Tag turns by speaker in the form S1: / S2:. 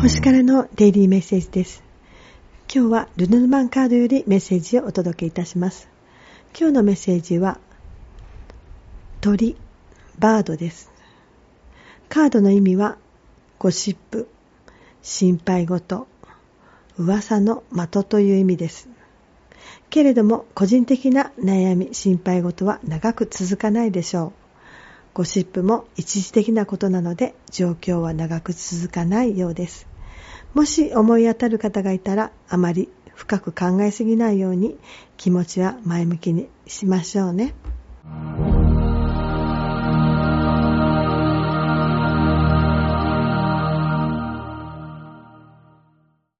S1: 星からのデイリーメッセージです。今日はルヌマンカードよりメッセージをお届けいたします。今日のメッセージは鳥、バードです。カードの意味はゴシップ、心配事、噂の的という意味です。けれども個人的な悩み、心配事は長く続かないでしょう。ゴシップも一時的なことなので状況は長く続かないようです。もし思い当たる方がいたらあまり深く考えすぎないように気持ちは前向きにしましょうね。